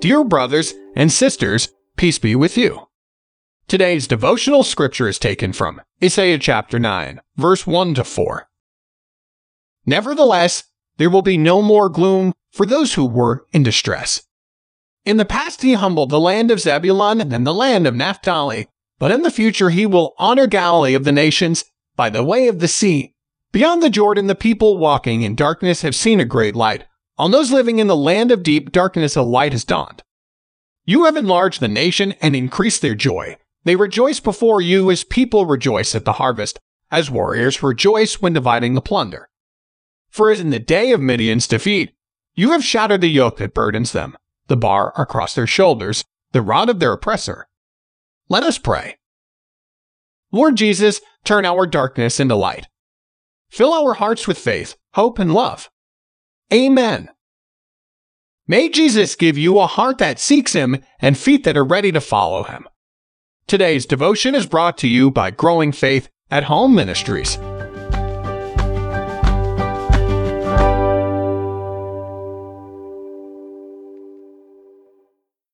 Dear brothers and sisters, peace be with you. Today's devotional scripture is taken from Isaiah chapter 9, verse 1 to 4. Nevertheless, there will be no more gloom for those who were in distress. In the past, he humbled the land of Zebulun and the land of Naphtali, but in the future, he will honor Galilee of the nations by the way of the sea. Beyond the Jordan, the people walking in darkness have seen a great light. On those living in the land of deep darkness, a light has dawned. You have enlarged the nation and increased their joy. They rejoice before you as people rejoice at the harvest, as warriors rejoice when dividing the plunder. For as in the day of Midian's defeat, you have shattered the yoke that burdens them, the bar across their shoulders, the rod of their oppressor. Let us pray. Lord Jesus, turn our darkness into light. Fill our hearts with faith, hope, and love. Amen. May Jesus give you a heart that seeks Him and feet that are ready to follow Him. Today's devotion is brought to you by Growing Faith at Home Ministries.